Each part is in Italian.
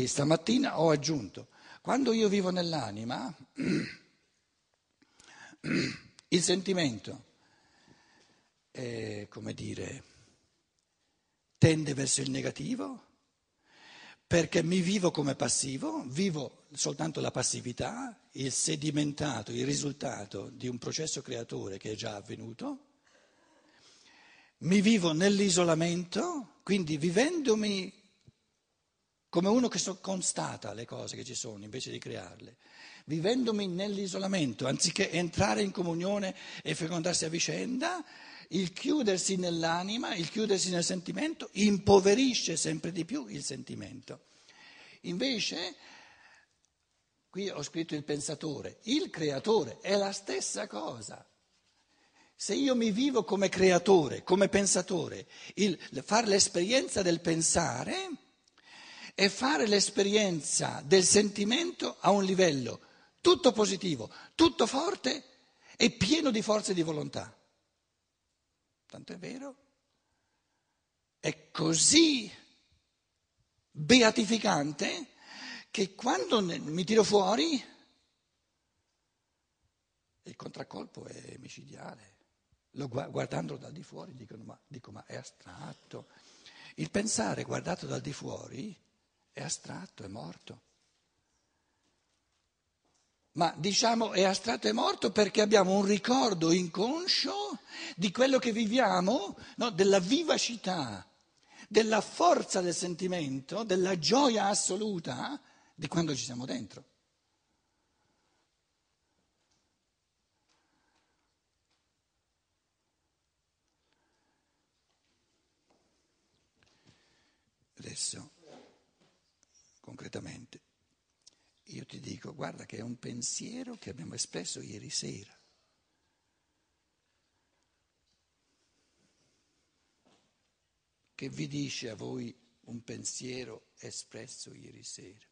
E stamattina ho aggiunto, quando io vivo nell'anima, il sentimento, è, come dire, tende verso il negativo perché mi vivo come passivo, vivo soltanto la passività, il sedimentato, il risultato di un processo creatore che è già avvenuto, mi vivo nell'isolamento, quindi vivendomi come uno che so, constata le cose che ci sono invece di crearle, vivendomi nell'isolamento, anziché entrare in comunione e fecondarsi a vicenda, il chiudersi nell'anima, il chiudersi nel sentimento, impoverisce sempre di più il sentimento. Invece, qui ho scritto il pensatore, il creatore è la stessa cosa. Se io mi vivo come creatore, come pensatore, il, fare l'esperienza del pensare è fare l'esperienza del sentimento a un livello tutto positivo, tutto forte e pieno di forze di volontà. Tanto è vero, è così beatificante che quando mi tiro fuori il contraccolpo è micidiale. Lo, guardandolo dal di fuori dicono, ma, dico ma è astratto. Il pensare guardato dal di fuori è astratto, è morto ma diciamo è astratto e morto perché abbiamo un ricordo inconscio di quello che viviamo, no? della vivacità, della forza del sentimento, della gioia assoluta di quando ci siamo dentro. Adesso, concretamente io ti dico, guarda che è un pensiero che abbiamo espresso ieri sera. Che vi dice a voi un pensiero espresso ieri sera?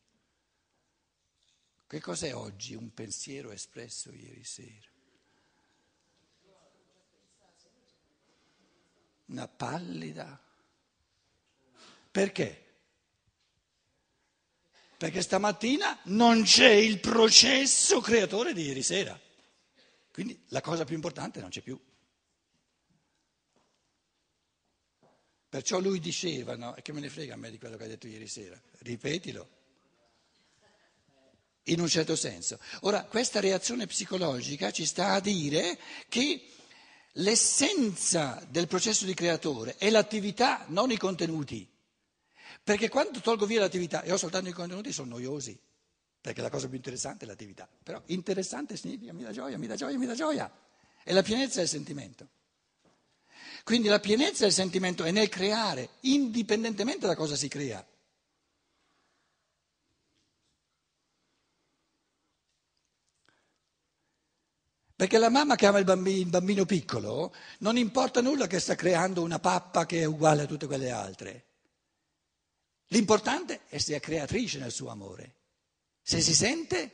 Che cos'è oggi un pensiero espresso ieri sera? Una pallida. Perché? Perché stamattina non c'è il processo creatore di ieri sera. Quindi la cosa più importante non c'è più. Perciò lui diceva, no, e che me ne frega a me di quello che hai detto ieri sera, ripetilo, in un certo senso. Ora, questa reazione psicologica ci sta a dire che l'essenza del processo di creatore è l'attività, non i contenuti. Perché quando tolgo via l'attività e ho soltanto i contenuti sono noiosi, perché la cosa più interessante è l'attività. Però interessante significa mi dà gioia, mi dà gioia, mi dà gioia. È la pienezza del sentimento. Quindi la pienezza del sentimento è nel creare, indipendentemente da cosa si crea. Perché la mamma che ama il bambino, il bambino piccolo non importa nulla che sta creando una pappa che è uguale a tutte quelle altre. L'importante è se è creatrice nel suo amore, se si sente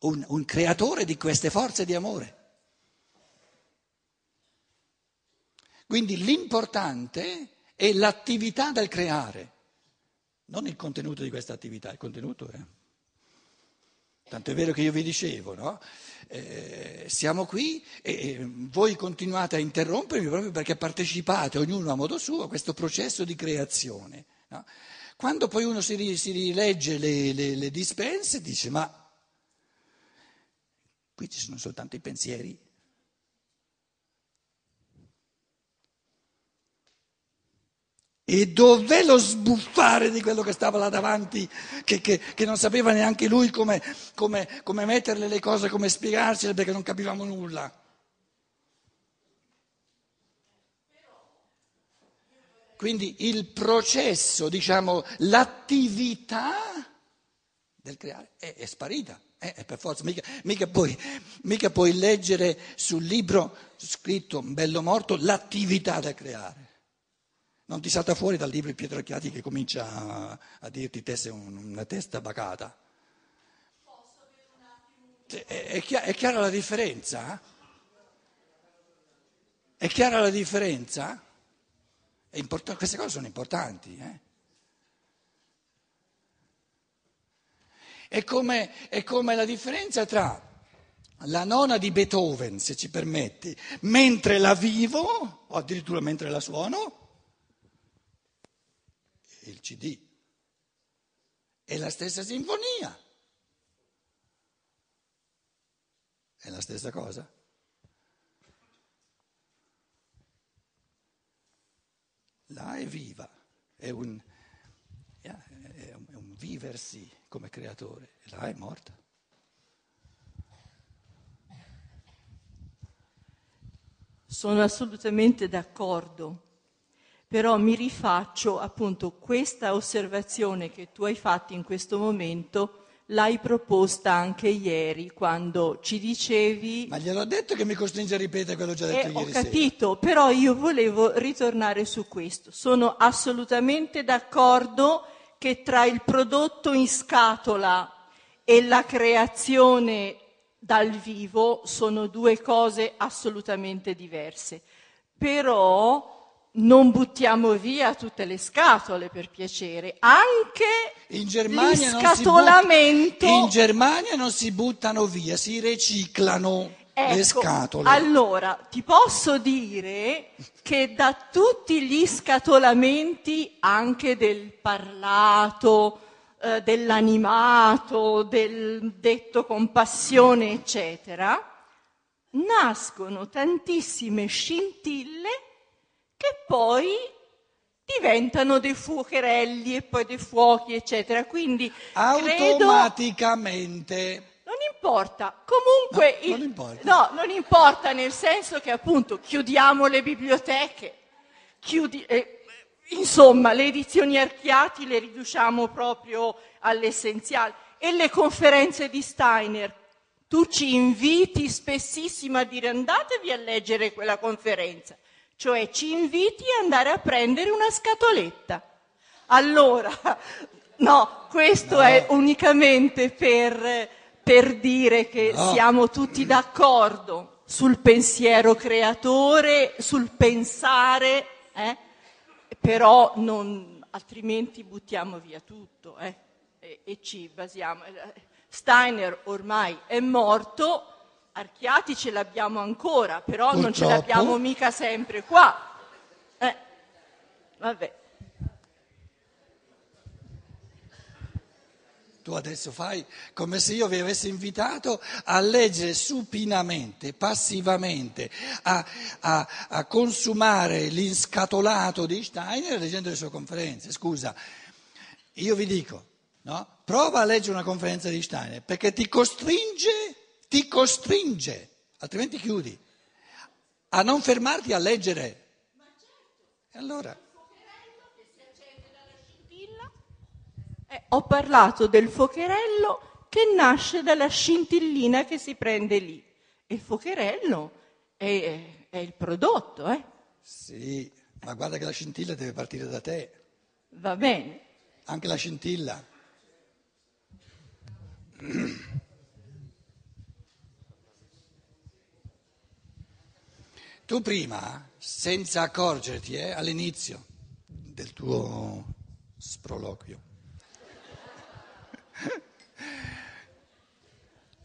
un, un creatore di queste forze di amore. Quindi l'importante è l'attività del creare, non il contenuto di questa attività, il contenuto è... Tanto è vero che io vi dicevo, no? eh, siamo qui e, e voi continuate a interrompermi proprio perché partecipate, ognuno a modo suo, a questo processo di creazione. No? Quando poi uno si, si rilegge le, le, le dispense dice ma qui ci sono soltanto i pensieri. E dov'è lo sbuffare di quello che stava là davanti, che, che, che non sapeva neanche lui come, come, come metterle le cose, come spiegarsele perché non capivamo nulla? Quindi il processo, diciamo, l'attività del creare è, è sparita. Eh, per forza, mica, mica, puoi, mica, puoi, leggere sul libro scritto bello morto l'attività da creare. Non ti salta fuori dal libro Pietro Chiati che comincia a, a dirti te sei un, una testa bacata. È, è, è chiara la differenza? È chiara la differenza? Queste cose sono importanti. Eh? È come, è come la differenza tra la nona di Beethoven, se ci permetti, mentre la vivo, o addirittura mentre la suono, il CD. È la stessa sinfonia. È la stessa cosa. Là è viva, è un, è un viversi come creatore, là è morta. Sono assolutamente d'accordo, però mi rifaccio appunto questa osservazione che tu hai fatto in questo momento, l'hai proposta anche ieri quando ci dicevi... Ma gliel'ho detto che mi costringe a ripetere quello che ho già detto eh, ieri Ho capito, sera. però io volevo ritornare su questo. Sono assolutamente d'accordo che tra il prodotto in scatola e la creazione dal vivo sono due cose assolutamente diverse. Però non buttiamo via tutte le scatole per piacere, anche in Germania, scatolamento... in Germania non si buttano via, si riciclano ecco, le scatole. Allora, ti posso dire che da tutti gli scatolamenti, anche del parlato, eh, dell'animato, del detto con passione, eccetera, nascono tantissime scintille che poi diventano dei fuocherelli e poi dei fuochi, eccetera. Quindi automaticamente. Credo, non importa, comunque no, il, non importa. no, non importa nel senso che appunto chiudiamo le biblioteche, chiudi, eh, Insomma, le edizioni archiati le riduciamo proprio all'essenziale. E le conferenze di Steiner, tu ci inviti spessissimo a dire andatevi a leggere quella conferenza, cioè ci inviti ad andare a prendere una scatoletta. Allora, no, questo no. è unicamente per, per dire che no. siamo tutti d'accordo sul pensiero creatore, sul pensare. Eh? però non, altrimenti buttiamo via tutto eh? e, e, ci basiamo. Steiner ormai è morto, Archiati ce l'abbiamo ancora, però Purtroppo. non ce l'abbiamo mica sempre qua. Eh, vabbè. Tu adesso fai come se io vi avessi invitato a leggere supinamente, passivamente, a, a, a consumare l'inscatolato di Steiner leggendo le sue conferenze. Scusa, io vi dico, no? prova a leggere una conferenza di Steiner perché ti costringe, ti costringe, altrimenti chiudi, a non fermarti a leggere. E allora... Eh, ho parlato del focherello che nasce dalla scintillina che si prende lì. E il focherello è, è il prodotto, eh? Sì, ma guarda che la scintilla deve partire da te. Va bene. Anche la scintilla. Tu prima, senza accorgerti, eh, all'inizio del tuo sproloquio,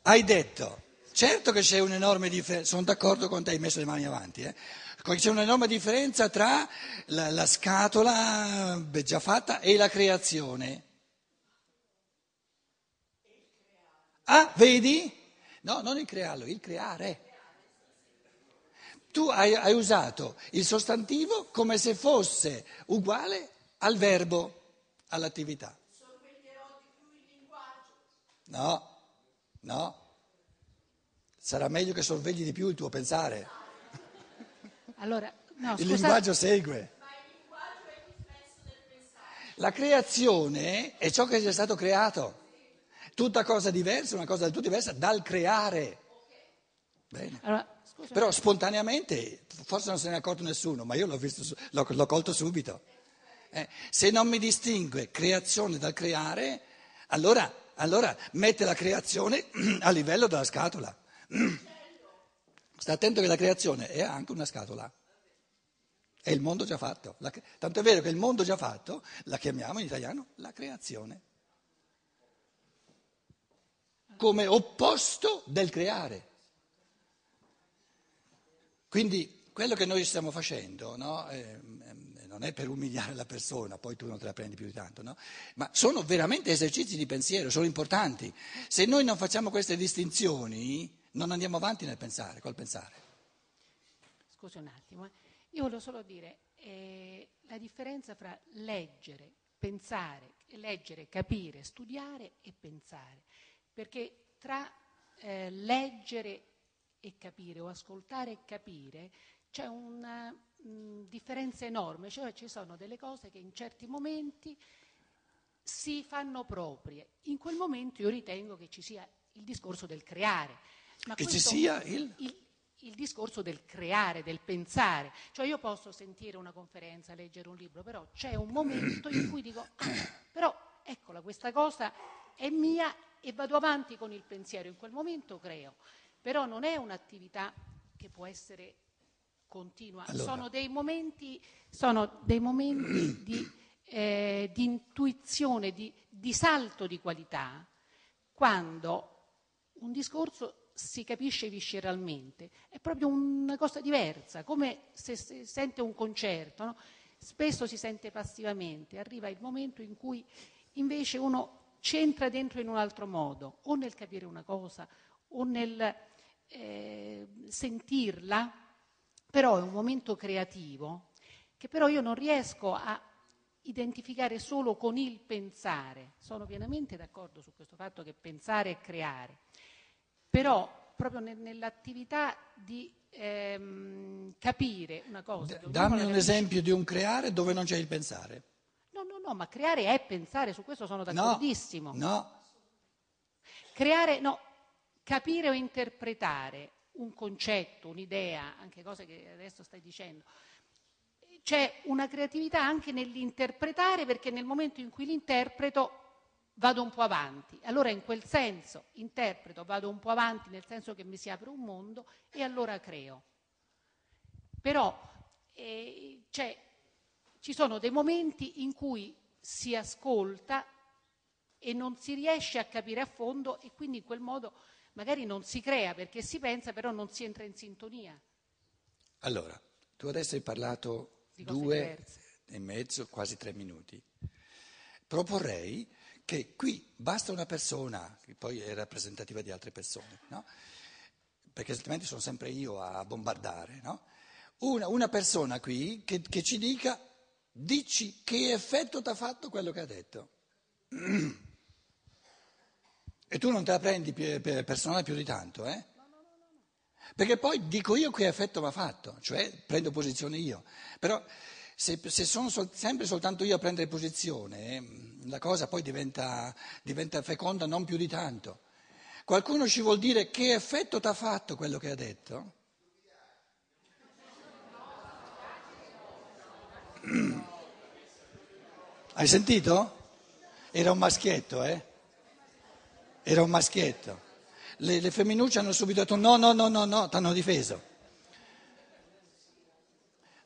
hai detto, certo che c'è un'enorme differenza, sono d'accordo con te, hai messo le mani avanti, eh? c'è un'enorme differenza tra la, la scatola già fatta e la creazione. Ah, vedi? No, non il crearlo, il creare. Tu hai, hai usato il sostantivo come se fosse uguale al verbo, all'attività. No, no. Sarà meglio che sorvegli di più il tuo pensare. Allora, no, il linguaggio segue. La creazione è ciò che è stato creato. Tutta cosa diversa, una cosa del tutto diversa dal creare. Bene. allora, Però spontaneamente, forse non se ne è accorto nessuno, ma io l'ho, visto, l'ho, l'ho colto subito. Eh, se non mi distingue creazione dal creare, allora, allora mette la creazione a livello della scatola. Sta attento che la creazione è anche una scatola. È il mondo già fatto. La- tanto è vero che il mondo già fatto la chiamiamo in italiano la creazione. come opposto del creare. Quindi quello che noi stiamo facendo no, eh, non è per umiliare la persona, poi tu non te la prendi più di tanto, no? ma sono veramente esercizi di pensiero, sono importanti. Se noi non facciamo queste distinzioni non andiamo avanti nel pensare, col pensare. Scusi un attimo, eh. io volevo solo dire eh, la differenza fra leggere, pensare, leggere, capire, studiare e pensare, perché tra eh, leggere e capire o ascoltare e capire c'è una mh, differenza enorme, cioè ci sono delle cose che in certi momenti si fanno proprie. In quel momento io ritengo che ci sia il discorso del creare. Ma che ci sia il... il il discorso del creare, del pensare. Cioè io posso sentire una conferenza, leggere un libro, però c'è un momento in cui dico, ah, però eccola, questa cosa è mia e vado avanti con il pensiero. In quel momento creo. Però non è un'attività che può essere continua. Allora. Sono dei momenti, sono dei momenti di, eh, di, intuizione, di, di salto di qualità, quando un discorso si capisce visceralmente, è proprio una cosa diversa, come se si sente un concerto, no? spesso si sente passivamente, arriva il momento in cui invece uno ci entra dentro in un altro modo, o nel capire una cosa, o nel eh, sentirla, però è un momento creativo che però io non riesco a identificare solo con il pensare. Sono pienamente d'accordo su questo fatto che pensare è creare, però proprio nell'attività di ehm, capire una cosa. D- dammi un esempio di un creare dove non c'è il pensare. No, no, no, ma creare è pensare, su questo sono d'accordissimo. No, no. Creare, no, capire o interpretare un concetto, un'idea, anche cose che adesso stai dicendo. C'è una creatività anche nell'interpretare perché nel momento in cui l'interpreto vado un po' avanti. Allora in quel senso interpreto, vado un po' avanti nel senso che mi si apre un mondo e allora creo. Però eh, ci sono dei momenti in cui si ascolta e non si riesce a capire a fondo e quindi in quel modo magari non si crea perché si pensa, però non si entra in sintonia. Allora, tu adesso hai parlato due diverse. e mezzo, quasi tre minuti. Proporrei che qui basta una persona, che poi è rappresentativa di altre persone, no? perché altrimenti sono sempre io a bombardare, no? una, una, persona qui che, che ci dica, dici che effetto ti ha fatto quello che ha detto. E tu non te la prendi per personale più di tanto, eh? Perché poi dico io che effetto ha fatto, cioè prendo posizione io. Però se, se sono sol, sempre soltanto io a prendere posizione, eh, la cosa poi diventa, diventa feconda non più di tanto. Qualcuno ci vuol dire che effetto ti ha fatto quello che ha detto? Hai sentito? Era un maschietto, eh? Era un maschietto. Le, le femminucce hanno subito detto no, no, no, no, no, ti hanno difeso.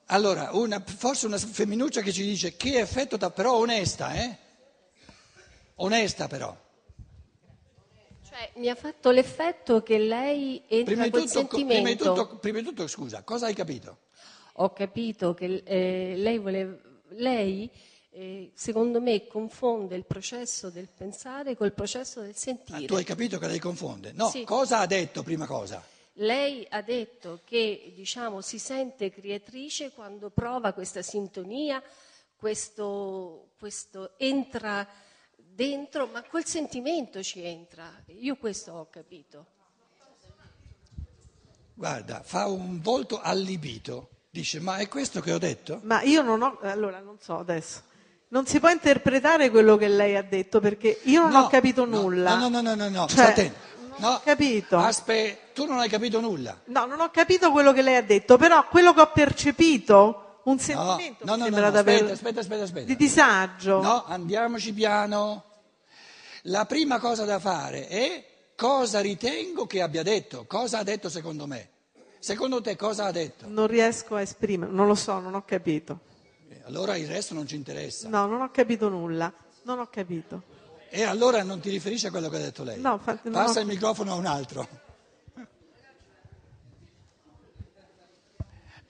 Allora, una, forse una femminuccia che ci dice che effetto dà, però onesta, eh? Onesta però. Cioè, mi ha fatto l'effetto che lei entra prima tutto, sentimento. Prima di, tutto, prima di tutto, scusa, cosa hai capito? Ho capito che eh, lei voleva... Lei eh, secondo me confonde il processo del pensare col processo del sentire. Ah, tu hai capito che lei confonde? No, sì. cosa ha detto prima cosa? Lei ha detto che diciamo, si sente creatrice quando prova questa sintonia, questo, questo entra dentro, ma quel sentimento ci entra. Io questo ho capito. Guarda, fa un volto allibito. Dice, ma è questo che ho detto? Ma io non ho, allora non so adesso non si può interpretare quello che lei ha detto perché io non no, ho capito no, nulla. No, no, no, no, no, cioè. Non no, ho capito. Aspetta, tu non hai capito nulla. No, non ho capito quello che lei ha detto, però quello che ho percepito, un sentimento no, no, no, no, no, aspetta, aspetta, aspetta, aspetta. di disagio. No, andiamoci piano. La prima cosa da fare è cosa ritengo che abbia detto, cosa ha detto secondo me. Secondo te cosa ha detto? Non riesco a esprimere, non lo so, non ho capito allora il resto non ci interessa. No, non ho capito nulla, non ho capito. E allora non ti riferisci a quello che ha detto lei? No, infatti non Passa ho- il microfono a un altro.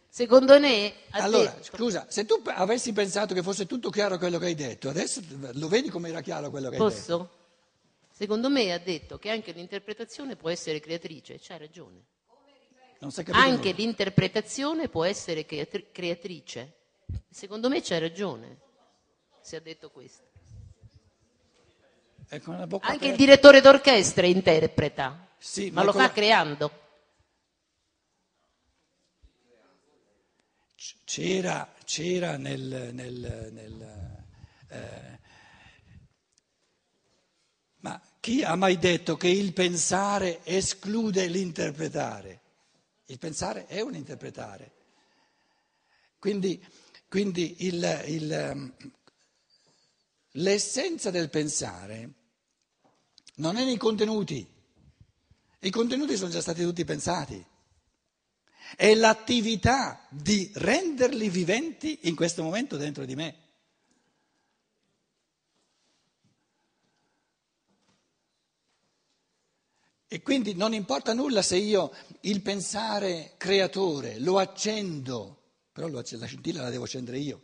Secondo me Allora, detto- scusa, se tu avessi pensato che fosse tutto chiaro quello che hai detto, adesso lo vedi come era chiaro quello che hai detto? Posso? Secondo me ha detto che anche l'interpretazione può essere creatrice, c'ha ragione. Non si è capito Anche nulla. l'interpretazione può essere creatri- creatrice. Secondo me c'ha ragione se ha detto questo. Bocca Anche il aperta. direttore d'orchestra interpreta, Sì, ma ma lo con fa creando. C'era, c'era nel... nel- nel, eh, ma chi ha mai detto che il pensare esclude l'interpretare? Il pensare è un interpretare. Quindi, quindi il- il, ehm, l'essenza del pensare non è nei contenuti. I contenuti sono già stati tutti pensati. È l'attività di renderli viventi in questo momento dentro di me. E quindi non importa nulla se io il pensare creatore lo accendo, però la scintilla la devo accendere io.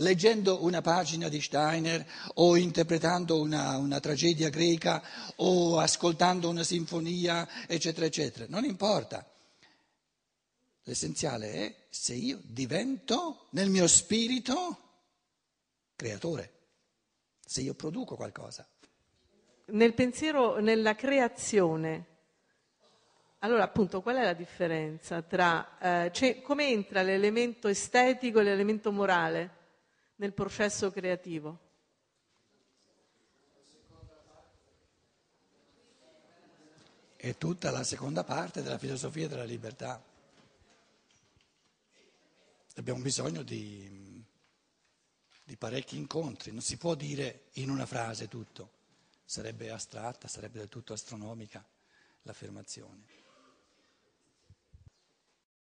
Leggendo una pagina di Steiner o interpretando una, una tragedia greca o ascoltando una sinfonia, eccetera, eccetera, non importa. L'essenziale è se io divento nel mio spirito creatore, se io produco qualcosa. Nel pensiero, nella creazione, allora appunto qual è la differenza tra, eh, c'è- come entra l'elemento estetico e l'elemento morale nel processo creativo? È tutta la seconda parte della filosofia della libertà. Abbiamo bisogno di, di parecchi incontri, non si può dire in una frase tutto, sarebbe astratta, sarebbe del tutto astronomica l'affermazione.